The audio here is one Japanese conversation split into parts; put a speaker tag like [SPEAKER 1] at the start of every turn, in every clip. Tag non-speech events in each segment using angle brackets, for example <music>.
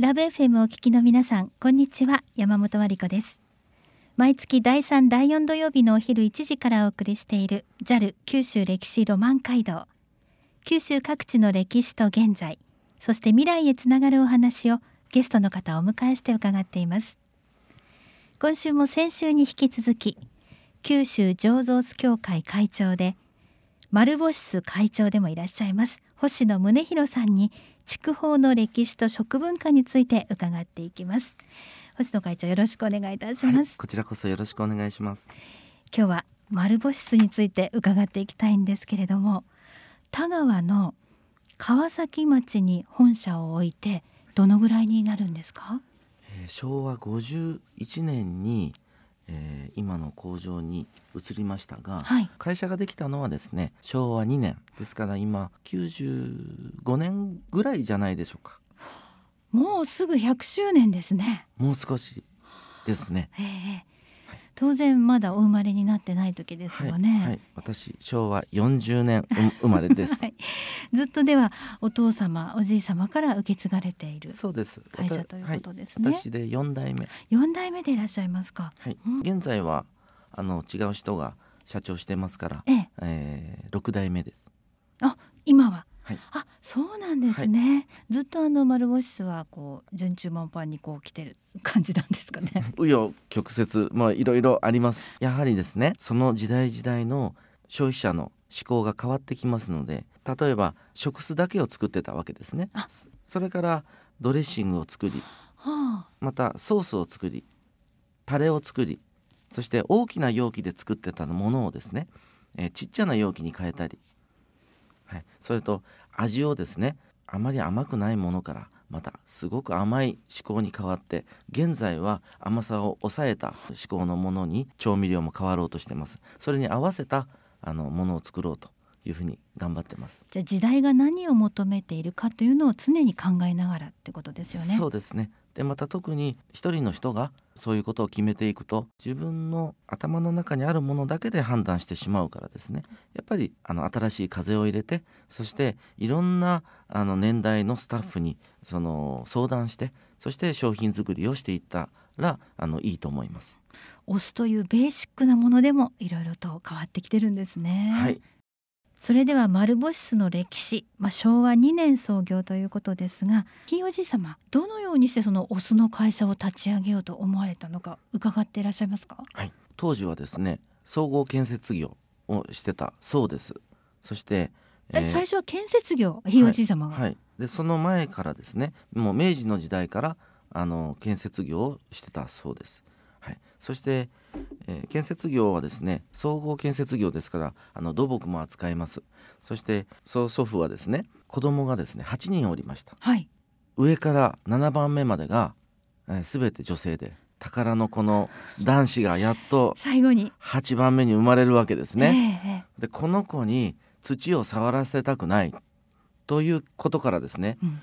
[SPEAKER 1] ラブ FM をお聞きの皆さんこんにちは。山本真理子です。毎月第3第4土曜日のお昼1時からお送りしている JAL 九州歴史ロマン街道。九州各地の歴史と現在そして未来へつながるお話をゲストの方をお迎えして伺っています。今週も先週に引き続き九州醸造酢協会会長で丸星会長でもいらっしゃいます星野宗弘さんに筑豊の歴史と食文化について伺っていきます。星野会長よろしくお願いいたします、はい、
[SPEAKER 2] こちらこそよろしくお願いします。
[SPEAKER 1] 今日は丸星酢について伺っていきたいんですけれども田川の川崎町に本社を置いてどのぐらいになるんですか、
[SPEAKER 2] えー、昭和51年にえー、今の工場に移りましたが、はい、会社ができたのはですね昭和2年。ですから今95年ぐらいじゃないでしょうか。
[SPEAKER 1] もうすぐ100周年ですね。
[SPEAKER 2] もう少しですね、え
[SPEAKER 1] ー、当然まだお生まれになってない時ですよね、はいはい、
[SPEAKER 2] 私昭和40年生まれです、<laughs> はい、
[SPEAKER 1] ずっとではお父様おじい様から受け継がれている
[SPEAKER 2] そうです。
[SPEAKER 1] 会社ということですね、
[SPEAKER 2] 私で4代目。
[SPEAKER 1] 4代目でいらっしゃいますか？
[SPEAKER 2] はい、うん、現在はあの違う人が社長してますから、ええ。えー、6代目です。
[SPEAKER 1] あ今は？はい、あそうなんですね、はい、ずっとあの丸星室はこう順中満帆にこう来てる感じなんですかね。<laughs>
[SPEAKER 2] 紆余曲折まあいろいろあります。やはりですねその時代時代の消費者の思考が変わってきますので例えば食酢だけを作ってたわけですね。それからドレッシングを作り、はあ、またソースを作りタレを作りそして大きな容器で作ってたものをですね、えー、ちっちゃな容器に変えたりはい、それと味をですねあまり甘くないものからまたすごく甘い思考に変わって現在は甘さを抑えた思考のものに調味料も変わろうとしてます。それに合わせたあのものを作ろうというふうに頑張ってます。
[SPEAKER 1] じゃあ時代が何を求めているかというのを常に考えながらってことですよね。
[SPEAKER 2] そうですねでまた特に一人の人がそういうことを決めていくと自分の頭の中にあるものだけで判断してしまうからですねやっぱりあの新しい風を入れてそしていろんなあの年代のスタッフにその相談してそして商品作りをしていったらあのいいと思います。
[SPEAKER 1] お酢というベーシックなものでもいろいろと変わってきてるんですね。
[SPEAKER 2] はい、
[SPEAKER 1] それでは丸星酢の歴史、まあ、昭和2年創業ということですがひいおじい様どのようにしてそのお酢の会社を立ち上げようと思われたのか伺っていらっしゃいますか、
[SPEAKER 2] はい、当時はですね総合建設業をしてたそうです。そして、
[SPEAKER 1] えー、最初は建設業ひいおじい様が、
[SPEAKER 2] はい、はい、でその前からですねもう明治の時代からあの建設業をしてたそうですはい、そして、えー、建設業はですね総合建設業ですからあの土木も扱います。そして曽祖父はですね子供がですね8人おりました、
[SPEAKER 1] はい、
[SPEAKER 2] 上から7番目までが、えー、全て女性で宝のこの男子がやっと
[SPEAKER 1] 最後に。
[SPEAKER 2] 8番目に生まれるわけですね。えー、でこの子に土を触らせたくないということからですね、うん、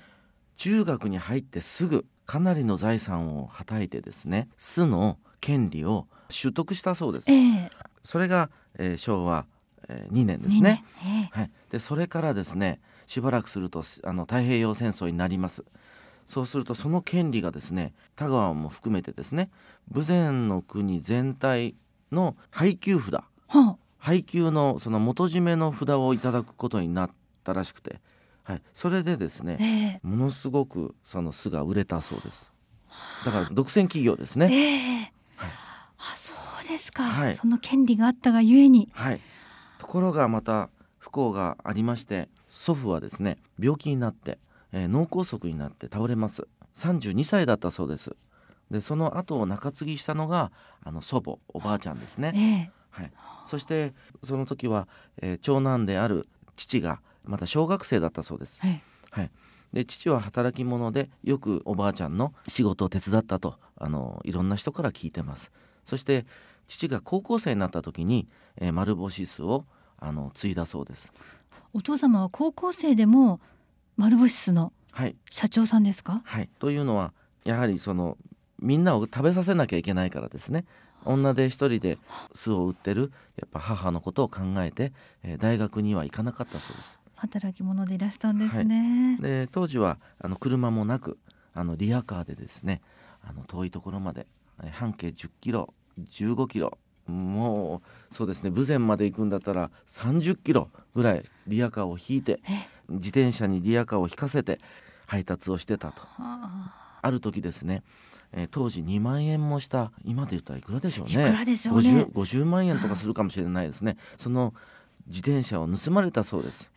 [SPEAKER 2] 中学に入ってすぐかなりの財産をはたいてですね巣の権利を取得したそうです。えー、それが、えー、昭和、えー、2年ですね。えー、はい、でそれからですねしばらくするとあの太平洋戦争になります。そうするとその権利がですね田川も含めてですね豊前の国全体の配給札、はあ、配給のその元締めの札をいただくことになったらしくて、はい、それでですね、えー、ものすごくその巣が売れたそうです。だから独占企業ですね。
[SPEAKER 1] えーあそうですか、はい、その権利があったがゆえに、
[SPEAKER 2] はい、ところがまた不幸がありまして祖父はですね病気になって、えー、脳梗塞になって倒れます。32歳だったそうです。でその後を中継ぎしたのがあの祖母おばあちゃんですね、えー、はい、そしてその時は、えー、長男である父がまた小学生だったそうです、はい、はい、で父は働き者でよくおばあちゃんの仕事を手伝ったとあのいろんな人から聞いてますそして父が高校生になった時に、えー、丸星酢をあの継いだそうです。
[SPEAKER 1] お父様は高校生でも丸星酢の社長さんですか、
[SPEAKER 2] はい、というのはやはりそのみんなを食べさせなきゃいけないからですね。女で一人で巣を売ってるやっぱ母のことを考えて、えー、大学には行かなかったそうです。
[SPEAKER 1] 働き者でいらしたんですね、
[SPEAKER 2] はい、で当時はあの車もなくあのリアカーでですねあの遠いところまで半径10キロ15キロ。もうそうですね豊前まで行くんだったら30キロぐらいリアカーを引いて自転車にリアカーを引かせて配達をしてたと。あ。る時ですね、えー、当時2万円もした今で言ったらいくらでしょうね。いく
[SPEAKER 1] らでしょうね。50,
[SPEAKER 2] 50万円とかするかもしれないですね。その自転車を盗まれたそうです、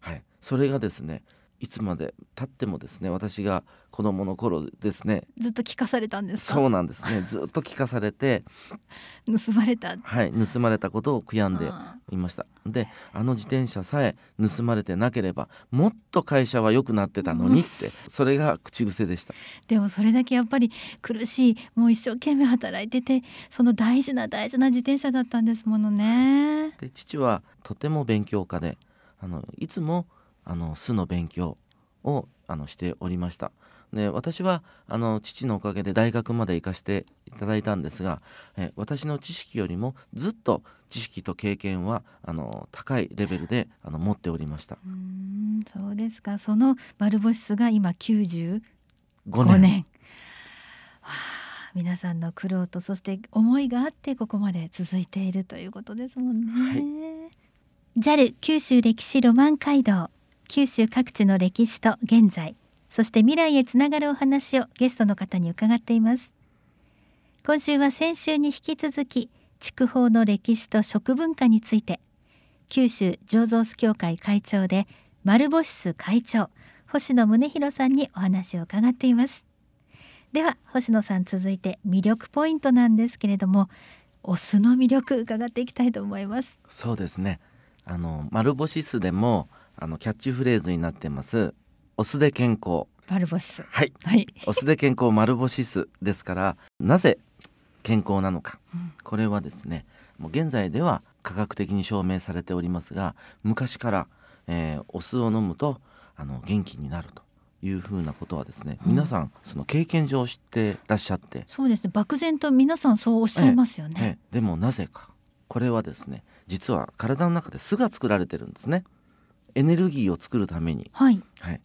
[SPEAKER 2] はい、それがですねいつまで経ってもですね私が子供の頃ですね。
[SPEAKER 1] ずっと聞かされたんです
[SPEAKER 2] そうなんですね。ずっと聞かされて <laughs>
[SPEAKER 1] 盗まれた。
[SPEAKER 2] はい盗まれたことを悔やんでいました。であの自転車さえ盗まれてなければもっと会社は良くなってたのにって、<laughs> それが口癖でした。
[SPEAKER 1] でもそれだけやっぱり苦しいもう一生懸命働いててその大事な大事な自転車だったんですものね。
[SPEAKER 2] で父はとても勉強家であのいつもあの巣の勉強をあのしておりました。で私はあの父のおかげで大学まで行かせていただいたんですがえ私の知識よりもずっと知識と経験はあの高いレベルであの持っておりました。
[SPEAKER 1] うんそうですか。その丸星巣が今95年。年。皆さんの苦労とそして思いがあってここまで続いているということですもんね、はい、JAL 九州歴史ロマン街道九州各地の歴史と現在そして未来へつながるお話をゲストの方に伺っています。今週は先週に引き続き筑豊の歴史と食文化について九州醸造酢協会会長で丸星酢会長星野宗弘さんにお話を伺っています。では星野さん続いて魅力ポイントなんですけれどもお酢の魅力伺っていきたいと思います。
[SPEAKER 2] そうですね。あの丸星酢でもあのキャッチフレーズになってます。お酢で健康。
[SPEAKER 1] 丸星。酢
[SPEAKER 2] はい、はい、お酢で健康丸星酢ですからなぜ健康なのか、うん、これはですねもう現在では科学的に証明されておりますが昔から、えー、お酢を飲むとあの元気になると。いうふうなことはですね、うん、皆さんその経験上知ってらっしゃって。
[SPEAKER 1] そうですね。漠然と皆さんそうおっしゃいますよね、ええ。
[SPEAKER 2] え、でもなぜか。これはですね実は体の中で酢が作られてるんですねエネルギーを作るために、
[SPEAKER 1] はい、
[SPEAKER 2] はい、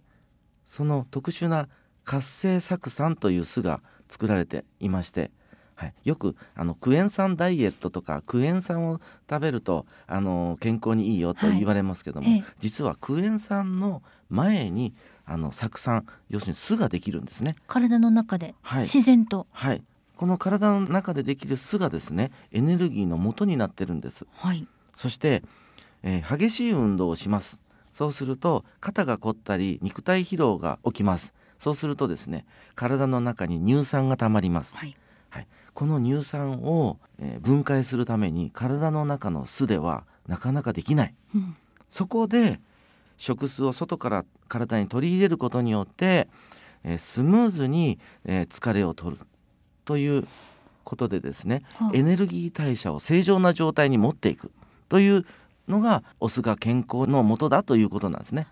[SPEAKER 2] その特殊な活性酢酸という酢が作られていまして、はい、よくあのクエン酸ダイエットとかクエン酸を食べるとあの健康にいいよと言われますけども、はい、実はクエン酸の前にあの酢酸要するに酢ができるんですね。
[SPEAKER 1] 体の中で、はい、自然と。
[SPEAKER 2] はい。この体の中でできる酢がですねエネルギーの元になってるんです、
[SPEAKER 1] はい、
[SPEAKER 2] そして、えー、激しい運動をしますそうすると肩が凝ったり肉体疲労が起きます。そうするとですね体の中に乳酸がたまります、はい、はい、この乳酸を、えー、分解するために体の中の酢ではなかなかできない、うん、そこで食酢を外から体に取り入れることによって、えー、スムーズに、えー、疲れを取るということでですね、はあ、エネルギー代謝を正常な状態に持っていくというのがオスが健康のもとだということなんですね。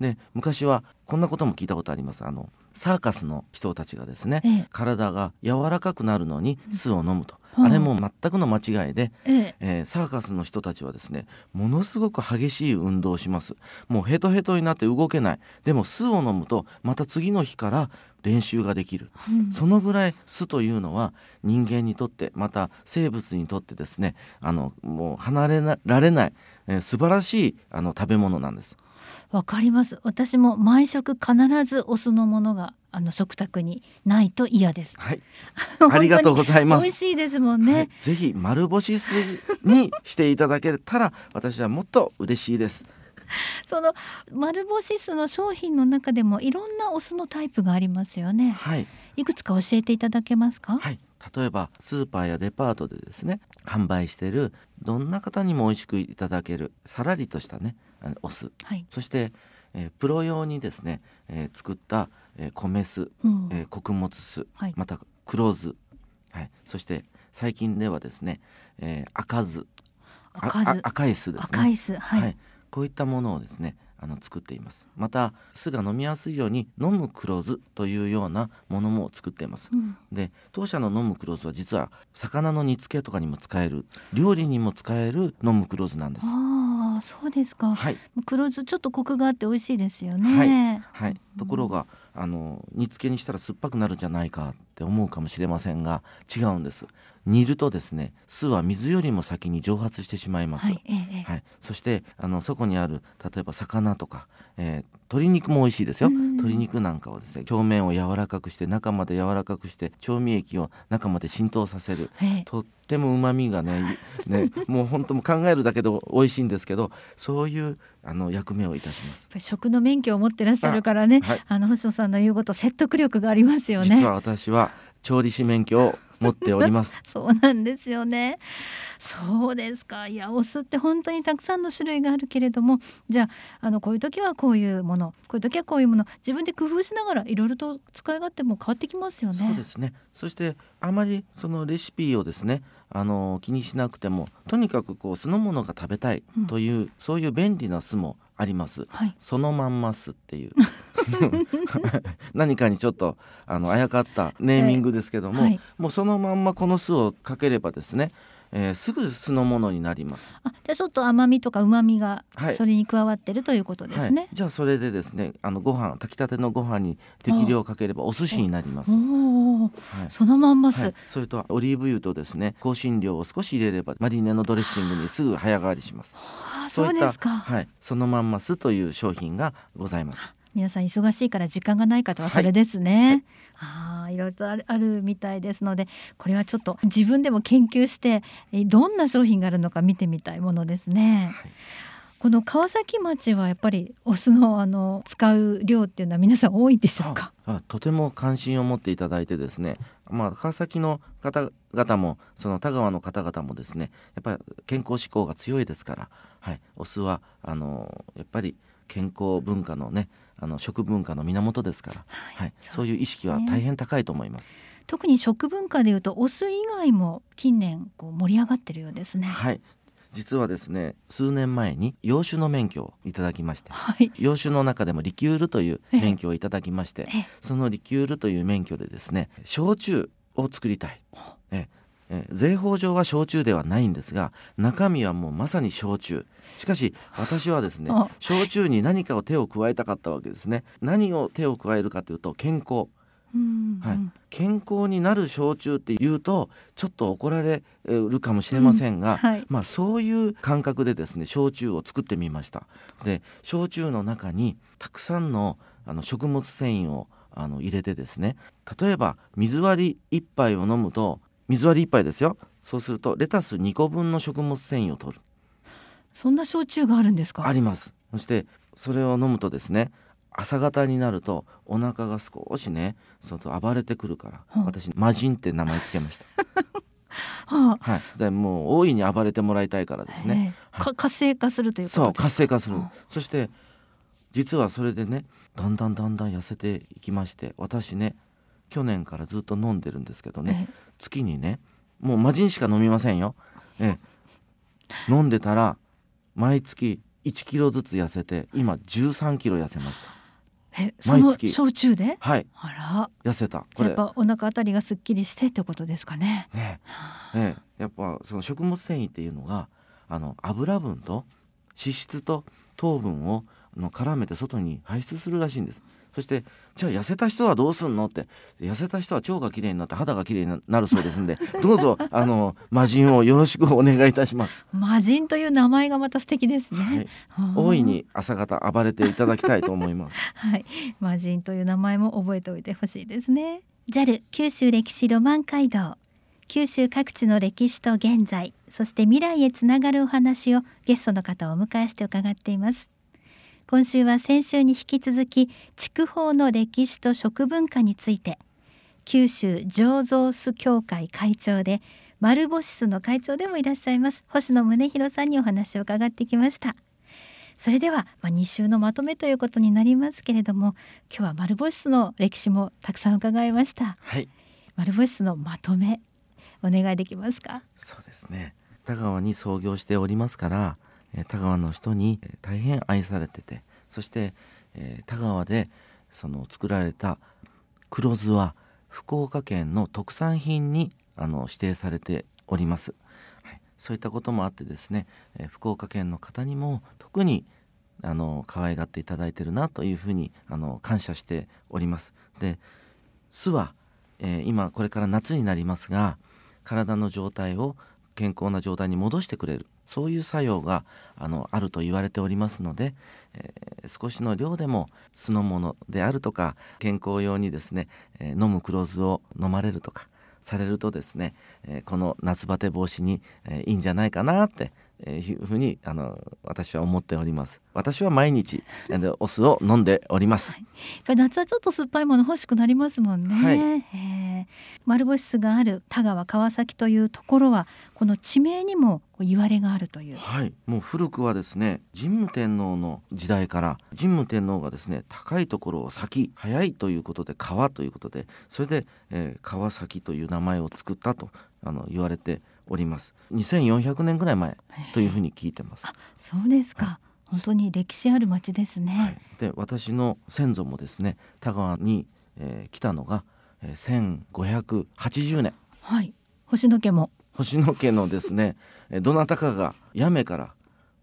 [SPEAKER 2] で昔はこんなことも聞いたことあります。あのサーカスの人たちがですね、ええ、体が柔らかくなるのに酢を飲むと、うん、あれも全くの間違いで、ええ。ー、サーカスの人たちはですねものすごく激しい運動をします。もうヘトヘトになって動けない。でも酢を飲むとまた次の日から練習ができる、うん、そのぐらい酢というのは人間にとってまた生物にとってですねあのもう離れられない、えー、素晴らしいあの食べ物なんです。
[SPEAKER 1] わかります私も毎食必ずお酢のものがあの食卓にないと嫌です。
[SPEAKER 2] はい。<laughs> ありがとうございます。
[SPEAKER 1] 美味しいですもんね。はい、
[SPEAKER 2] ぜひ丸干し酢にしていただけたら私はもっと嬉しいです。
[SPEAKER 1] その丸星酢の商品の中でもいろんなお酢のタイプがありますよね。
[SPEAKER 2] はい。
[SPEAKER 1] いくつか教えていただけますか？
[SPEAKER 2] はい。例えばスーパーやデパートでですね販売しているどんな方にも美味しくいただけるさらりとしたねお酢、はい、そして、えー、プロ用にですね、えー、作った、えー、米酢、うん、えー、穀物酢、はい、また黒酢、はい、そして最近ではですね、えー、赤酢。赤い酢ですね。
[SPEAKER 1] 赤い酢、はい、はい、
[SPEAKER 2] こういったものをですねあの作っています。また酢が飲みやすいように飲む黒酢というようなものも作っています、うん、で当社の飲む黒酢は実は魚の煮付けとかにも使える料理にも使える飲む黒酢なんです
[SPEAKER 1] そうですか、
[SPEAKER 2] はい、
[SPEAKER 1] 黒酢ちょっとコクがあって美味しいですよね。
[SPEAKER 2] はい、はい、ところがあの煮付けにしたら酸っぱくなるんじゃないかって思うかもしれませんが違うんです。煮るとですね酢は水よりも先に蒸発してしまいます、はい、ええ、はい、そしてあのそこにある例えば魚とか、えー、鶏肉も美味しいですよ。鶏肉なんかをですね表面を柔らかくして中まで柔らかくして調味液を中まで浸透させる、とっても旨味がねね <laughs> もう本当も考えるだけで美味しいんですけどそういうあの役目をいたします。
[SPEAKER 1] 食の免許を持ってらっしゃるからね。あ、はい、あの星野さんの言うこと説得力がありますよね。
[SPEAKER 2] 実は私は調理師免許を持っております。<laughs>
[SPEAKER 1] そうなんですよね。そうですか。いやお酢って本当にたくさんの種類があるけれどもじゃああのこういう時はこういうものこういう時はこういうもの自分で工夫しながらいろいろと使い勝手も変わってきますよね。
[SPEAKER 2] そうですね。そしてあまりそのレシピをですねあの気にしなくてもとにかくこう酢の物が食べたいという、うん、そういう便利な酢もあります、はい、そのまんますっていう <laughs> 何かにちょっとあのあやかったネーミングですけども、はい、もうそのまんまこの酢をかければですねえー、すぐ酢のものになります。
[SPEAKER 1] あじゃあちょっと甘みとか旨みがそれに加わってるということですね、はい、
[SPEAKER 2] じゃあそれでですねあのご飯炊きたてのご飯に適量かければお寿司になります。
[SPEAKER 1] はい、そのまんま酢、はい、
[SPEAKER 2] それとオリーブ油とですね香辛料を少し入れればマリネのドレッシングにすぐ早変わりします。
[SPEAKER 1] そういったは
[SPEAKER 2] い、そのまんま酢という商品がございます
[SPEAKER 1] 皆さん忙しいから時間がない方はそれですね、はい、あいろいろとあるみたいですのでこれはちょっと自分でも研究してどんな商品があるのか見てみたいものですね、はい。この川崎町はやっぱりお酢のあの使う量っていうのは皆さん多いでしょうか？
[SPEAKER 2] とても関心を持っていただいてですね、まあ、川崎の方々もその田川の方々もですねやっぱり健康志向が強いですから、はい、お酢はあのやっぱり健康文化のねあの食文化の源ですから、はい、はい、そういう意識は大変高いと思います。
[SPEAKER 1] 特に食文化でいうとお酢以外も近年こう盛り上がってるようですね。
[SPEAKER 2] はい、実はですね数年前に洋酒の免許をいただきまして、はい、洋酒の中でもリキュールという免許をいただきまして、そのリキュールという免許でですね焼酎を作りたい。ええ税法上は焼酎ではないんですが中身はもうまさに焼酎。しかし私はですね焼酎に何かを手を加えたかったわけですね。何を手を加えるかというと健康。はい、健康になる焼酎っていうとちょっと怒られるかもしれませんが、うん。はい、まあ、そういう感覚でですね焼酎を作ってみました。で焼酎の中にたくさんのあの食物繊維をあの入れてですね例えば水割り1杯を飲むと水割り1杯ですよ。そうするとレタス2個分の食物繊維を取る。
[SPEAKER 1] そんな焼酎があるんですか？
[SPEAKER 2] あります。そしてそれを飲むとですね朝方になるとお腹が少しね外暴れてくるから、はあ、私魔人って名前つけました。<laughs> はあ、はい、でもう大いに暴れてもらいたいからですね、
[SPEAKER 1] はい、活性化するという
[SPEAKER 2] そう活性化する、はあ、そして実はそれでねだんだんだんだん痩せていきまして私ね去年からずっと飲んでるんですけどね、月にねもう魔人しか飲みませんよ、ええ、飲んでたら毎月1キロずつ痩せて今13キロ痩せました。
[SPEAKER 1] えその焼酎で？
[SPEAKER 2] はい。
[SPEAKER 1] あ
[SPEAKER 2] ら。痩せた。
[SPEAKER 1] これ。やっぱお腹あたりがすっきりしてってことですかね。
[SPEAKER 2] ね。ねやっぱその食物繊維っていうのがあの油分と脂質と糖分をの絡めて外に排出するらしいんですそしてじゃあ痩せた人はどうすんのって。痩せた人は腸がきれいになって肌がきれいになるそうですんで <laughs> どうぞあの魔人をよろしくお願いいたします。
[SPEAKER 1] 魔人という名前がまた素敵ですね、
[SPEAKER 2] はい、大いに朝方暴れていただきたいと思います。<laughs>
[SPEAKER 1] はい。魔人という名前も覚えておいてほしいですね。JAL 九州歴史ロマン街道。九州各地の歴史と現在そして未来へつながるお話をゲストの方をお迎えして伺っています今週は先週に引き続き筑豊の歴史と食文化について九州醸造酢協会会長で丸星酢の会長でもいらっしゃいます星野宗弘さんにお話を伺ってきました。それでは、まあ、2週のまとめということになりますけれども今日は丸星酢の歴史もたくさん伺いました。
[SPEAKER 2] はい。
[SPEAKER 1] 丸星酢のまとめお願いできますか？
[SPEAKER 2] そうですね。田川に創業しておりますから田川の人に大変愛されててそして、田川でその作られた黒酢は福岡県の特産品にあの指定されております、はい、そういったこともあってですね、福岡県の方にも特にあの可愛がっていただいてるなというふうにあの感謝しております。で酢は、えー、今これから夏になりますが体の状態を健康な状態に戻してくれる。そういう作用があのあると言われておりますので、えー、少しの量でも酢の物であるとか健康用にですね、えー、飲む黒酢を飲まれるとかされるとですね、えー、この夏バテ防止に、えいいんじゃないかなってえいうふうにあの私は思っております。私は毎日お酢を飲んでおります、はい、
[SPEAKER 1] やっ夏はちょっと酸っぱいもの欲しくなりますもんね、はい、丸星酢がある田川川崎というところはこの地名にも言われがあるという。
[SPEAKER 2] はい。もう古くはですね神武天皇の時代から神武天皇がですね高いところを咲き早いということで川ということでそれで、えー、川崎という名前を作ったとあの言われております。2400年ぐらい前というふうに聞いてます。
[SPEAKER 1] そうですか、はい、本当に歴史ある町ですね、はい、
[SPEAKER 2] で私の先祖もですね田川に、えー、来たのが、えー、1580年。
[SPEAKER 1] はい。星野家も。
[SPEAKER 2] 星野家のですね <laughs> どなたかが八女から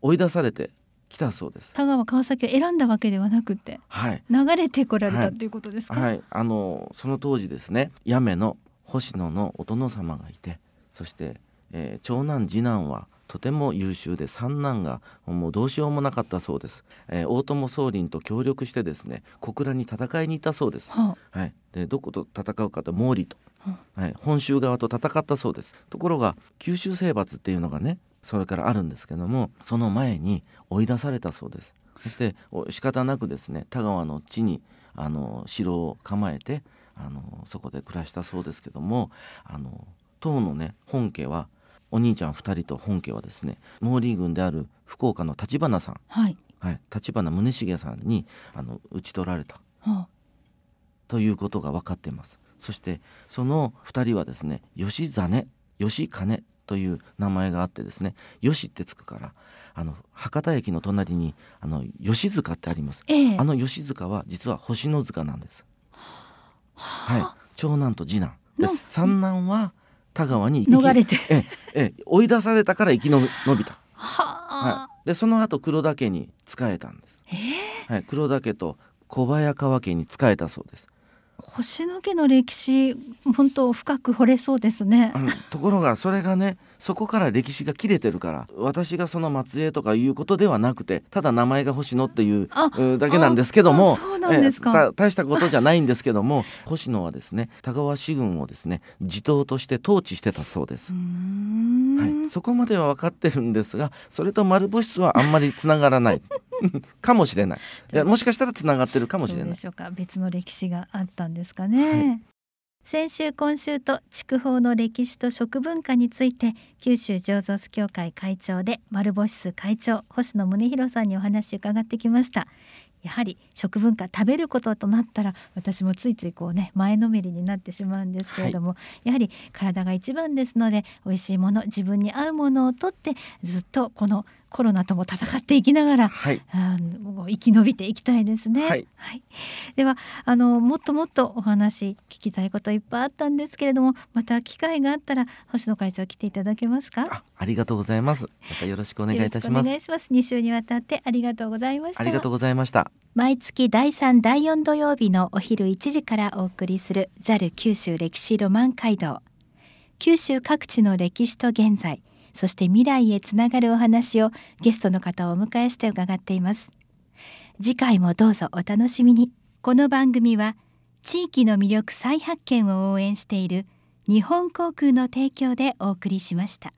[SPEAKER 2] 追い出されて来たそうです。
[SPEAKER 1] 田川川崎を選んだわけではなくて、はい、流れてこられたということですか、
[SPEAKER 2] はい、はい、あのその当時ですね八女の星野のお殿様がいてそしてえー、長男次男はとても優秀で三男がもうどうしようもなかったそうです、えー、大友宗麟と協力してですね小倉に戦いに行ったそうです、はあ、はい、でどこと戦うかと毛利と、はあ、はい、本州側と戦ったそうです。ところが九州征伐っていうのがねそれからあるんですけどもその前に追い出されたそうです。そして仕方なくですね田川の地にあの城を構えてあのそこで暮らしたそうですけどもあの当のね本家はお兄ちゃん2人と本家はですね毛利軍である福岡の立花さん、はい。はい、立花宗茂さんにあの討ち取られた、はあ、ということが分かっています。そしてその2人はですね吉実吉金という名前があってですね吉ってつくからあの博多駅の隣にあの吉塚ってあります、ええ、あの吉塚は実は星の塚なんです、は、はい、長男と次男。です三男は田川に
[SPEAKER 1] 逃れて
[SPEAKER 2] ええ追い出されたから生き延びた。はい、でその後黒田家に仕えたんです。はい、黒田家と小早川家に仕えたそうです。
[SPEAKER 1] 星野家の歴史本当深く掘れそうですね、
[SPEAKER 2] うん、ところがそれがねそこから歴史が切れてるから私がその末裔とかいうことではなくてただ名前が星野っていうだけなんですけども大したことじゃないんですけども星野はですね田川氏軍をですね地頭として統治してたそうです。はい、そこまでは分かってるんですがそれと丸物質はあんまりつながらない <laughs> かもしれない。いやもしかしたらつながってるかもしれない。で
[SPEAKER 1] しょうか？別の歴史があったんですかね、はい。先週今週と筑豊の歴史と食文化について九州醸造酢協会会長で丸星酢会長星野宗弘さんにお話を伺ってきました。やはり食文化食べることとなったら私もついついこうね前のめりになってしまうんですけれども、はい、やはり体が一番ですので美味しいもの自分に合うものをとってずっとこのコロナとも戦っていきながら、はい、あの生き延びていきたいですね。はい、はい、ではあのもっともっとお話聞きたいこといっぱいあったんですけれどもまた機会があったら星野会長来ていただけますか？
[SPEAKER 2] ありがとうございます。またよろしくお願いいたします。お願いします。
[SPEAKER 1] 2週にわたってありがとうございました。
[SPEAKER 2] ありがとうございました。
[SPEAKER 1] 毎月第3第4土曜日のお昼1時からお送りする JAL 九州歴史ロマン街道。九州各地の歴史と現在そして未来へつながるお話をゲストの方をお迎えして伺っています。次回もどうぞお楽しみに。この番組は地域の魅力再発見を応援している日本航空の提供でお送りしました。